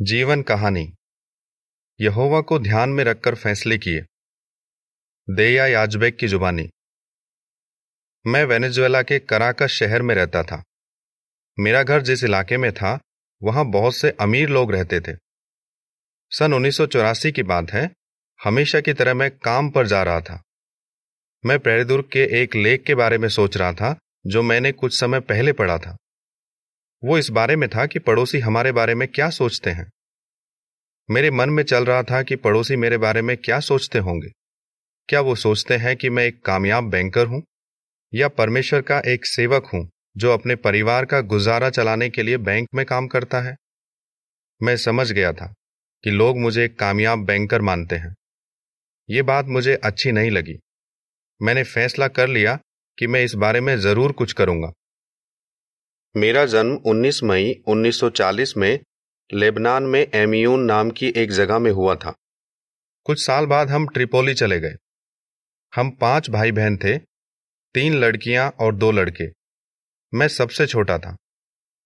जीवन कहानी। यहोवा को ध्यान में रखकर फैसले किए। देया याजबेक की जुबानी। मैं वेनेजुएला के कराकस शहर में रहता था। मेरा घर जिस इलाके में था, वहाँ बहुत से अमीर लोग रहते थे। सन उन्नीस सौ चौरासी की बात है, हमेशा की तरह मैं काम पर जा रहा था। मैं प्रेरिदुर्ग के एक लेक के बारे में सोच रहा था, जो मैंने कुछ समय पहले पढ़ा था। वो इस बारे में था कि पड़ोसी हमारे बारे में क्या सोचते हैं। मेरे मन में चल रहा था कि पड़ोसी मेरे बारे में क्या सोचते होंगे। क्या वो सोचते हैं कि मैं एक कामयाब बैंकर हूँ? या परमेश्वर का एक सेवक हूँ, जो अपने परिवार का गुजारा चलाने के लिए बैंक में काम करता है? मैं समझ गया था कि लोग मुझे एक कामयाब बैंकर मानते हैं। ये बात मुझे अच्छी नहीं लगी। मैंने फैसला कर लिया कि मैं इस बारे में ज़रूर कुछ करूँगा। मेरा जन्म 19 मई 1940 में लेबनान में एमियून नाम की एक जगह में हुआ था। कुछ साल बाद हम ट्रिपोली चले गए। हम पाँच भाई बहन थे, तीन लड़कियाँ और दो लड़के। मैं सबसे छोटा था।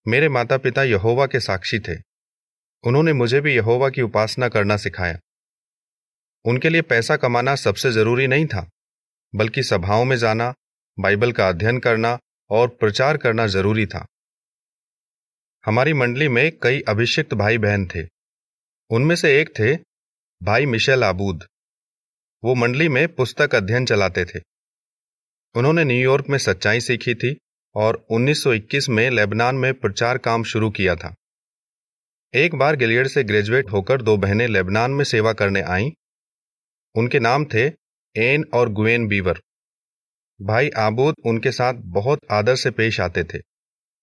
मेरे माता पिता यहोवा के साक्षी थे। उन्होंने मुझे भी यहोवा की उपासना करना सिखाया। उनके लिए पैसा कमाना सबसे ज़रूरी नहीं था, बल्कि सभाओं में जाना, बाइबल का अध्ययन करना और प्रचार करना ज़रूरी था। हमारी मंडली में कई अभिषिक्त भाई बहन थे। उनमें से एक थे भाई मिशेल आबूद। वो मंडली में पुस्तक अध्ययन चलाते थे। उन्होंने न्यूयॉर्क में सच्चाई सीखी थी और 1921 में लेबनान में प्रचार काम शुरू किया था। एक बार गिलियड से ग्रेजुएट होकर दो बहनें लेबनान में सेवा करने आईं। उनके नाम थे एन और गुएन बीवर। भाई आबूद उनके साथ बहुत आदर से पेश आते थे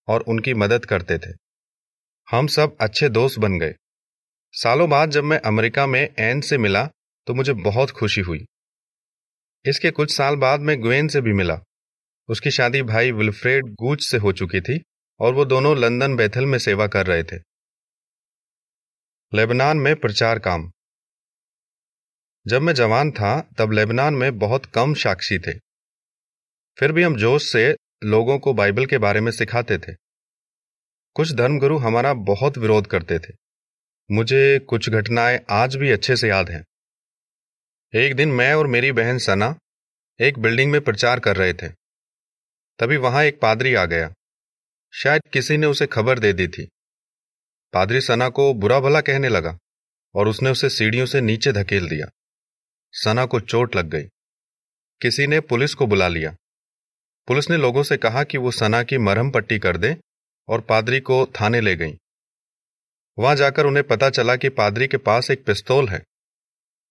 और उनकी मदद करते थे। हम सब अच्छे दोस्त बन गए। सालों बाद जब मैं अमेरिका में एन से मिला तो मुझे बहुत खुशी हुई। इसके कुछ साल बाद मैं ग्वेन से भी मिला। उसकी शादी भाई विल्फ्रेड गूच से हो चुकी थी, और वो दोनों लंदन बैथल में सेवा कर रहे थे। लेबनान में प्रचार काम। जब मैं जवान था, तब लेबनान में बहुत कम साक्षी थे। फिर भी हम जोश से लोगों को बाइबल के बारे में सिखाते थे। कुछ धर्मगुरु हमारा बहुत विरोध करते थे। मुझे कुछ घटनाएँ आज भी अच्छे से याद हैं। एक दिन मैं और मेरी बहन सना एक बिल्डिंग में प्रचार कर रहे थे। तभी वहाँ एक पादरी आ गया। शायद किसी ने उसे खबर दे दी थी। पादरी सना को बुरा भला कहने लगा और उसने उसे सीढ़ियों से नीचे धकेल दिया। सना को चोट लग गई। किसी ने पुलिस को बुला लिया। पुलिस ने लोगों से कहा कि वो सना की मरहम पट्टी कर दे और पादरी को थाने ले गई। वहाँ जाकर उन्हें पता चला कि पादरी के पास एक पिस्तौल है।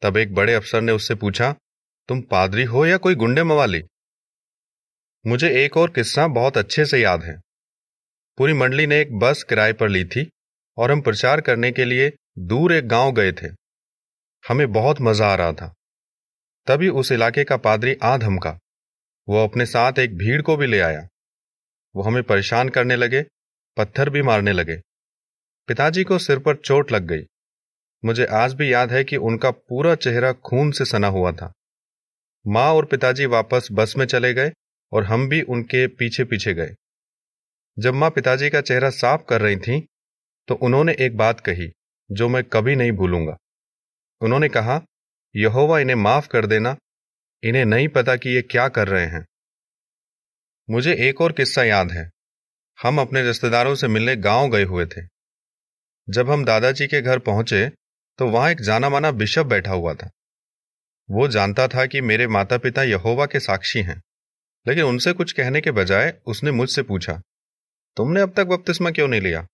तब एक बड़े अफसर ने उससे पूछा, तुम पादरी हो या कोई गुंडे मवाली? मुझे एक और किस्सा बहुत अच्छे से याद है। पूरी मंडली ने एक बस किराए पर ली थी और हम प्रचार करने के लिए दूर एक गाँव गए थे। हमें बहुत मज़ा आ रहा था। तभी उस इलाके का पादरी आ धमका। वो अपने साथ एक भीड़ को भी ले आया। वो हमें परेशान करने लगे पत्थर भी मारने लगे। पिताजी को सिर पर चोट लग गई। मुझे आज भी याद है कि उनका पूरा चेहरा खून से सना हुआ था। माँ और पिताजी वापस बस में चले गए और हम भी उनके पीछे पीछे गए। जब माँ पिताजी का चेहरा साफ़ कर रही थी तो उन्होंने एक बात कही, जो मैं कभी नहीं भूलूँगा। उन्होंने कहा, यहोवा इन्हें माफ़ कर देना, इन्हें नहीं पता कि ये क्या कर रहे हैं। मुझे एक और किस्सा याद है। हम अपने रिश्तेदारों से मिलने गाँव गए हुए थे। जब हम दादाजी के घर पहुँचे तो वहाँ एक जाना माना बिशप बैठा हुआ था। वो जानता था कि मेरे माता पिता यहोवा के साक्षी हैं, लेकिन उनसे कुछ कहने के बजाय उसने मुझसे पूछा, तुमने अब तक बपतिस्मा क्यों नहीं लिया?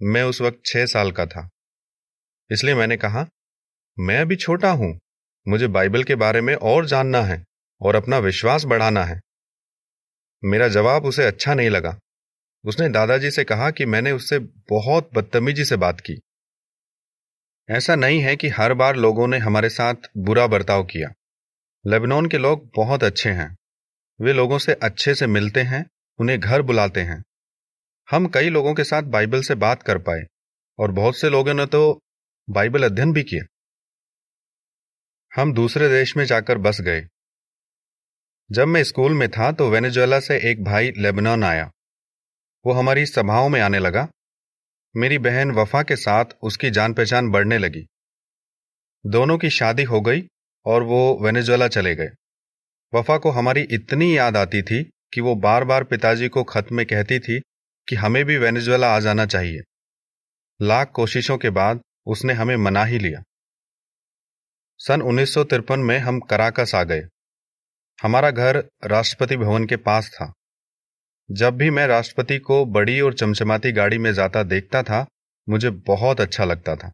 मैं उस वक्त छह साल का था। इसलिए मैंने कहा, मैं अभी छोटा हूँ, मुझे बाइबल के बारे में और जानना है और अपना विश्वास बढ़ाना है। मेरा जवाब उसे अच्छा नहीं लगा। उसने दादाजी से कहा कि मैंने उससे बहुत बदतमीजी से बात की। ऐसा नहीं है कि हर बार लोगों ने हमारे साथ बुरा बर्ताव किया। लेबनान के लोग बहुत अच्छे हैं। वे लोगों से अच्छे से मिलते हैं, उन्हें घर बुलाते हैं। हम कई लोगों के साथ बाइबल से बात कर पाए, और बहुत से लोगों ने तो बाइबल अध्ययन भी किया हम दूसरे देश में जाकर बस गए। जब मैं स्कूल में था तो वेनेजुएला से एक भाई लेबनान आया। वो हमारी सभाओं में आने लगा। मेरी बहन वफा के साथ उसकी जान पहचान बढ़ने लगी। दोनों की शादी हो गई और वो वेनेजुएला चले गए। वफा को हमारी इतनी याद आती थी कि वो बार बार पिताजी को खत में कहती थी कि हमें भी वेनेजुएला आ जाना चाहिए। लाख कोशिशों के बाद उसने हमें मना ही लिया। सन उन्नीस सौ तिरपन में हम कराकस आ गए। हमारा घर राष्ट्रपति भवन के पास था। जब भी मैं राष्ट्रपति को बड़ी और चमचमाती गाड़ी में जाता देखता था, मुझे बहुत अच्छा लगता था।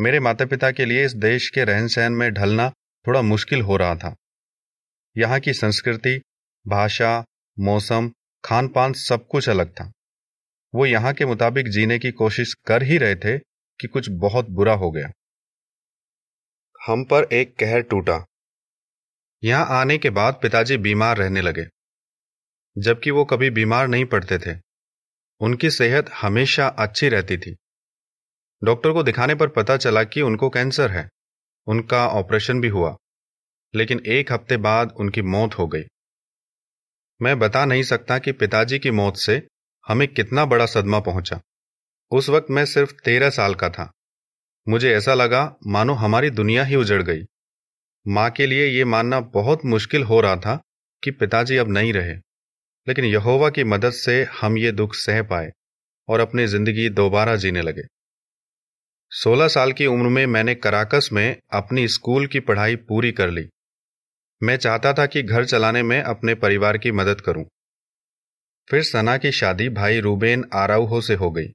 मेरे माता पिता के लिए इस देश के रहन सहन में ढलना थोड़ा मुश्किल हो रहा था। यहाँ की संस्कृति, भाषा, मौसम खान पान सब कुछ अलग था। वो यहाँ के मुताबिक जीने की कोशिश कर ही रहे थे कि कुछ बहुत बुरा हो गया। हम पर एक कहर टूटा। यहाँ आने के बाद पिताजी बीमार रहने लगे। जबकि वो कभी बीमार नहीं पड़ते थे। उनकी सेहत हमेशा अच्छी रहती थी। डॉक्टर को दिखाने पर पता चला कि उनको कैंसर है। उनका ऑपरेशन भी हुआ, लेकिन एक हफ़्ते बाद उनकी मौत हो गई। मैं बता नहीं सकता कि पिताजी की मौत से हमें कितना बड़ा सदमा पहुँचा। उस वक्त मैं सिर्फ़ तेरह साल का था। मुझे ऐसा लगा, मानो हमारी दुनिया ही उजड़ गई। माँ के लिए यह मानना बहुत मुश्किल हो रहा था कि पिताजी अब नहीं रहे। लेकिन यहोवा की मदद से हम ये दुख सह पाए और अपनी ज़िंदगी दोबारा जीने लगे। सोलह साल की उम्र में मैंने कराकस में अपनी स्कूल की पढ़ाई पूरी कर ली। मैं चाहता था कि घर चलाने में अपने परिवार की मदद करूँ। फिर सना की शादी भाई रूबेन आराउहो से हो गई।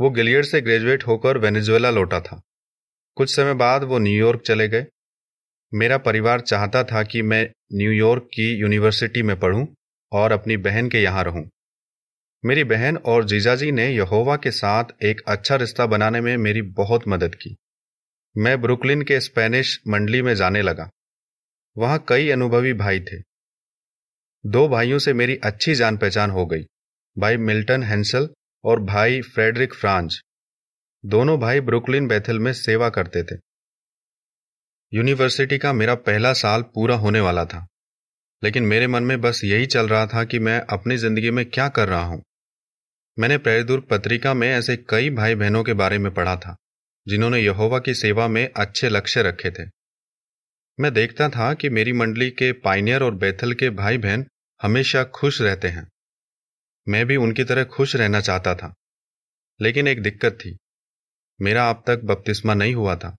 वो गिलियड से ग्रेजुएट होकर वेनेजुएला लौटा था। कुछ समय बाद वो न्यूयॉर्क चले गए। मेरा परिवार चाहता था कि मैं न्यूयॉर्क की यूनिवर्सिटी में पढ़ूं। और अपनी बहन के यहाँ रहूँ। मेरी बहन और जीजाजी ने यहोवा के साथ एक अच्छा रिश्ता बनाने में मेरी बहुत मदद की। मैं ब्रुकलिन के स्पेनिश मंडली में जाने लगा। वहाँ कई अनुभवी भाई थे। दो भाइयों से मेरी अच्छी जान पहचान हो गई, भाई मिल्टन हेंसल और भाई फ्रेडरिक फ्रांज। दोनों भाई ब्रुकलिन बैथल में सेवा करते थे। यूनिवर्सिटी का मेरा पहला साल पूरा होने वाला था। लेकिन मेरे मन में बस यही चल रहा था कि मैं अपनी ज़िंदगी में क्या कर रहा हूँ। मैंने प्रेरदुर्ग पत्रिका में ऐसे कई भाई बहनों के बारे में पढ़ा था, जिन्होंने यहोवा की सेवा में अच्छे लक्ष्य रखे थे। मैं देखता था कि मेरी मंडली के पाइनियर और बैथल के भाई बहन हमेशा खुश रहते हैं। मैं भी उनकी तरह खुश रहना चाहता था। लेकिन एक दिक्कत थी। मेरा अब तक बपतिस्मा नहीं हुआ था।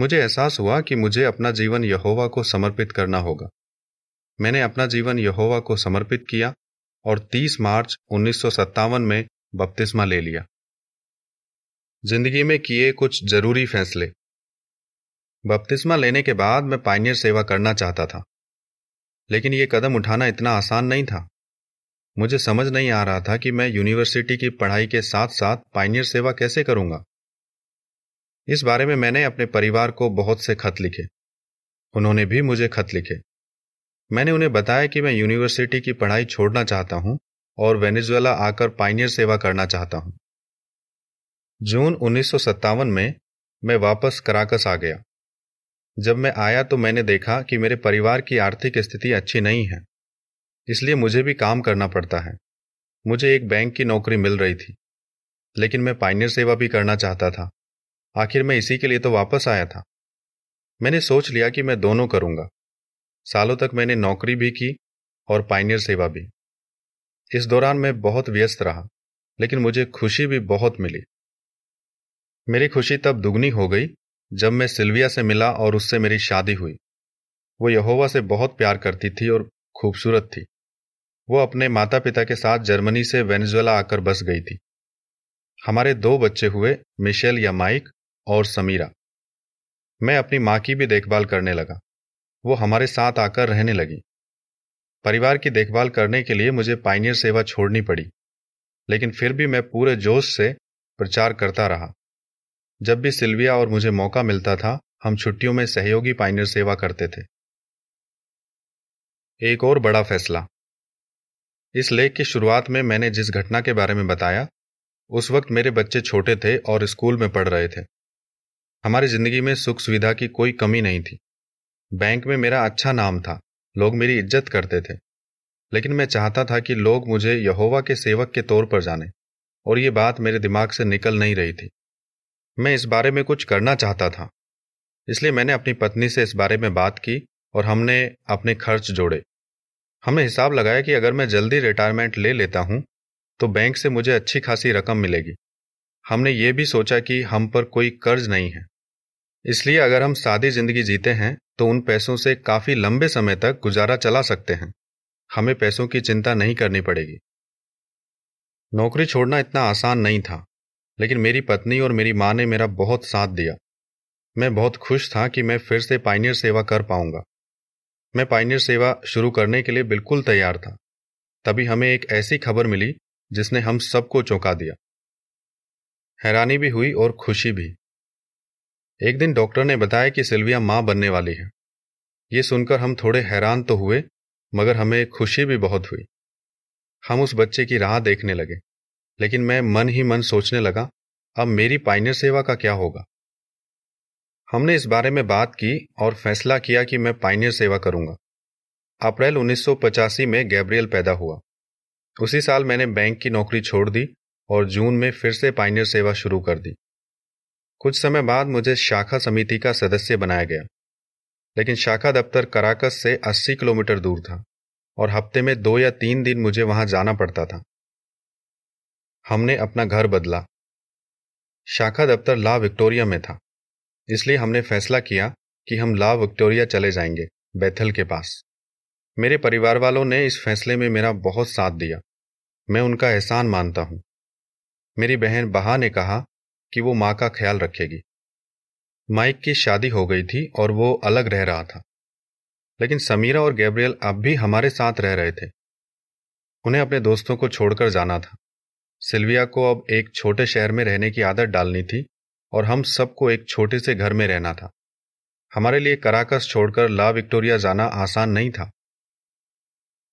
मुझे एहसास हुआ कि मुझे अपना जीवन यहोवा को समर्पित करना होगा। मैंने अपना जीवन यहोवा को समर्पित किया और 30 मार्च उन्नीस सौ सत्तावन में बपतिस्मा ले लिया। ज़िंदगी में किए कुछ ज़रूरी फैसले। बपतिस्मा लेने के बाद मैं पाइनियर सेवा करना चाहता था। लेकिन यह कदम उठाना इतना आसान नहीं था। मुझे समझ नहीं आ रहा था कि मैं यूनिवर्सिटी की पढ़ाई के साथ साथ पाइनियर सेवा कैसे करूँगा। इस बारे में मैंने अपने परिवार को बहुत से खत लिखे। उन्होंने भी मुझे खत लिखे। मैंने उन्हें बताया कि मैं यूनिवर्सिटी की पढ़ाई छोड़ना चाहता हूँ और वेनेजुएला आकर पाइनियर सेवा करना चाहता हूँ। जून उन्नीस सौ सत्तावन में मैं वापस कराकस आ गया। जब मैं आया तो मैंने देखा कि मेरे परिवार की आर्थिक स्थिति अच्छी नहीं है, इसलिए मुझे भी काम करना पड़ता है। मुझे एक बैंक की नौकरी मिल रही थी, लेकिन मैं पाइनियर सेवा भी करना चाहता था। आखिर मैं इसी के लिए तो वापस आया था। मैंने सोच लिया कि मैं दोनों करूँगा। सालों तक मैंने नौकरी भी की और पाइनियर सेवा भी। इस दौरान मैं बहुत व्यस्त रहा, लेकिन मुझे खुशी भी बहुत मिली। मेरी खुशी तब दुगनी हो गई, जब मैं सिल्विया से मिला और उससे मेरी शादी हुई। वो यहोवा से बहुत प्यार करती थी और खूबसूरत थी। वो अपने माता पिता के साथ जर्मनी से वेनेजुएला आकर बस गई थी। हमारे दो बच्चे हुए, मिशेल या माइक और समीरा। मैं अपनी माँ की भी देखभाल करने लगा। वो हमारे साथ आकर रहने लगी। परिवार की देखभाल करने के लिए मुझे पाइनियर सेवा छोड़नी पड़ी, लेकिन फिर भी मैं पूरे जोश से प्रचार करता रहा। जब भी सिल्विया और मुझे मौका मिलता था, हम छुट्टियों में सहयोगी पाइनियर सेवा करते थे। एक और बड़ा फैसला। इस लेख की शुरुआत में मैंने जिस घटना के बारे में बताया, उस वक्त मेरे बच्चे छोटे थे और स्कूल में पढ़ रहे थे। हमारी ज़िंदगी में सुख सुविधा की कोई कमी नहीं थी। बैंक में मेरा अच्छा नाम था। लोग मेरी इज़्ज़त करते थे। लेकिन मैं चाहता था कि लोग मुझे यहोवा के सेवक के तौर पर जाने और ये बात मेरे दिमाग से निकल नहीं रही थी। मैं इस बारे में कुछ करना चाहता था। इसलिए मैंने अपनी पत्नी से इस बारे में बात की और हमने अपने खर्च जोड़े। हमने हिसाब लगाया कि अगर मैं जल्दी रिटायरमेंट ले लेता हूँ तो बैंक से मुझे अच्छी खासी रकम मिलेगी। हमने ये भी सोचा कि हम पर कोई कर्ज नहीं है। इसलिए अगर हम सादी ज़िंदगी जीते हैं तो उन पैसों से काफ़ी लंबे समय तक गुजारा चला सकते हैं। हमें पैसों की चिंता नहीं करनी पड़ेगी। नौकरी छोड़ना इतना आसान नहीं था, लेकिन मेरी पत्नी और मेरी माँ ने मेरा बहुत साथ दिया। मैं बहुत खुश था कि मैं फिर से पाइनियर सेवा कर पाऊँगा। मैं पाइनियर सेवा शुरू करने के लिए बिल्कुल तैयार था। तभी हमें एक ऐसी खबर मिली, जिसने हम सबको चौंका दिया। हैरानी भी हुई और खुशी भी। एक दिन डॉक्टर ने बताया कि सिल्विया माँ बनने वाली है। ये सुनकर हम थोड़े हैरान तो हुए, मगर हमें खुशी भी बहुत हुई। हम उस बच्चे की राह देखने लगे, लेकिन मैं मन ही मन सोचने लगा, अब मेरी पाइनियर सेवा का क्या होगा? हमने इस बारे में बात की और फैसला किया कि मैं पाइनियर सेवा करूँगा। अप्रैल उन्नीस सौ पचासी में गैब्रियल पैदा हुआ। उसी साल मैंने बैंक की नौकरी छोड़ दी और जून में फिर से पाइनियर सेवा शुरू कर दी। कुछ समय बाद मुझे शाखा समिति का सदस्य बनाया गया। लेकिन शाखा दफ्तर कराकस से 80 किलोमीटर दूर था और हफ़्ते में दो या तीन दिन मुझे वहाँ जाना पड़ता था। हमने अपना घर बदला। शाखा दफ्तर ला विक्टोरिया में था। इसलिए हमने फैसला किया कि हम ला विक्टोरिया चले जाएँगे, बैथल के पास। मेरे परिवार वालों ने इस फैसले में मेरा बहुत साथ दिया। मैं उनका एहसान मानता हूँ। मेरी बहन बहा ने कहा कि वो माँ का ख्याल रखेगी। माइक की शादी हो गई थी और वो अलग रह रहा था। लेकिन समीरा और गैब्रियल अब भी हमारे साथ रह रहे थे। उन्हें अपने दोस्तों को छोड़कर जाना था। सिल्विया को अब एक छोटे शहर में रहने की आदत डालनी थी और हम सबको एक छोटे से घर में रहना था। हमारे लिए कराकस छोड़कर ला विक्टोरिया जाना आसान नहीं था।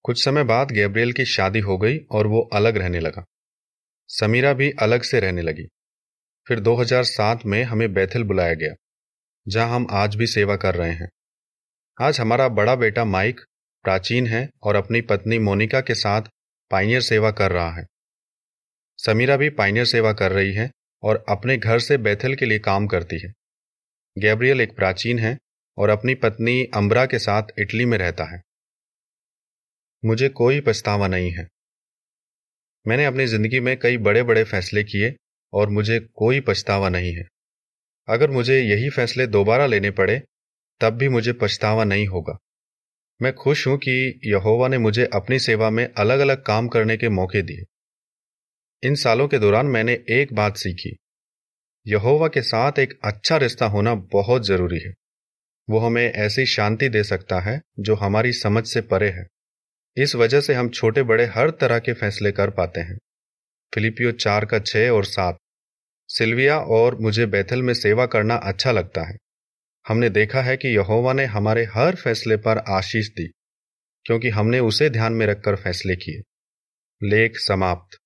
कुछ समय बाद गैब्रियल की शादी हो गई और वो अलग रहने लगा। समीरा भी अलग से रहने लगी। फिर 2007 में हमें बैथल बुलाया गया, जहाँ हम आज भी सेवा कर रहे हैं। आज हमारा बड़ा बेटा माइक प्राचीन है और अपनी पत्नी मोनिका के साथ पाइनियर सेवा कर रहा है। समीरा भी पाइनियर सेवा कर रही है और अपने घर से बैथल के लिए काम करती है। गैब्रियल एक प्राचीन है और अपनी पत्नी अम्बरा के साथ इटली में रहता है। मुझे कोई पछतावा नहीं है। मैंने अपनी ज़िंदगी में कई बड़े बड़े फैसले किए और मुझे कोई पछतावा नहीं है। अगर मुझे यही फैसले दोबारा लेने पड़े, तब भी मुझे पछतावा नहीं होगा। मैं खुश हूँ कि यहोवा ने मुझे अपनी सेवा में अलग अलग काम करने के मौके दिए। इन सालों के दौरान मैंने एक बात सीखी। यहोवा के साथ एक अच्छा रिश्ता होना बहुत ज़रूरी है। वो हमें ऐसी शांति दे सकता है, जो हमारी समझ से परे है। इस वजह से हम छोटे बड़े हर तरह के फैसले कर पाते हैं। फिलिपियो चार का छह और सात। सिल्विया और मुझे बैथल में सेवा करना अच्छा लगता है। हमने देखा है कि यहोवा ने हमारे हर फैसले पर आशीष दी, क्योंकि हमने उसे ध्यान में रखकर फैसले किए। लेख समाप्त।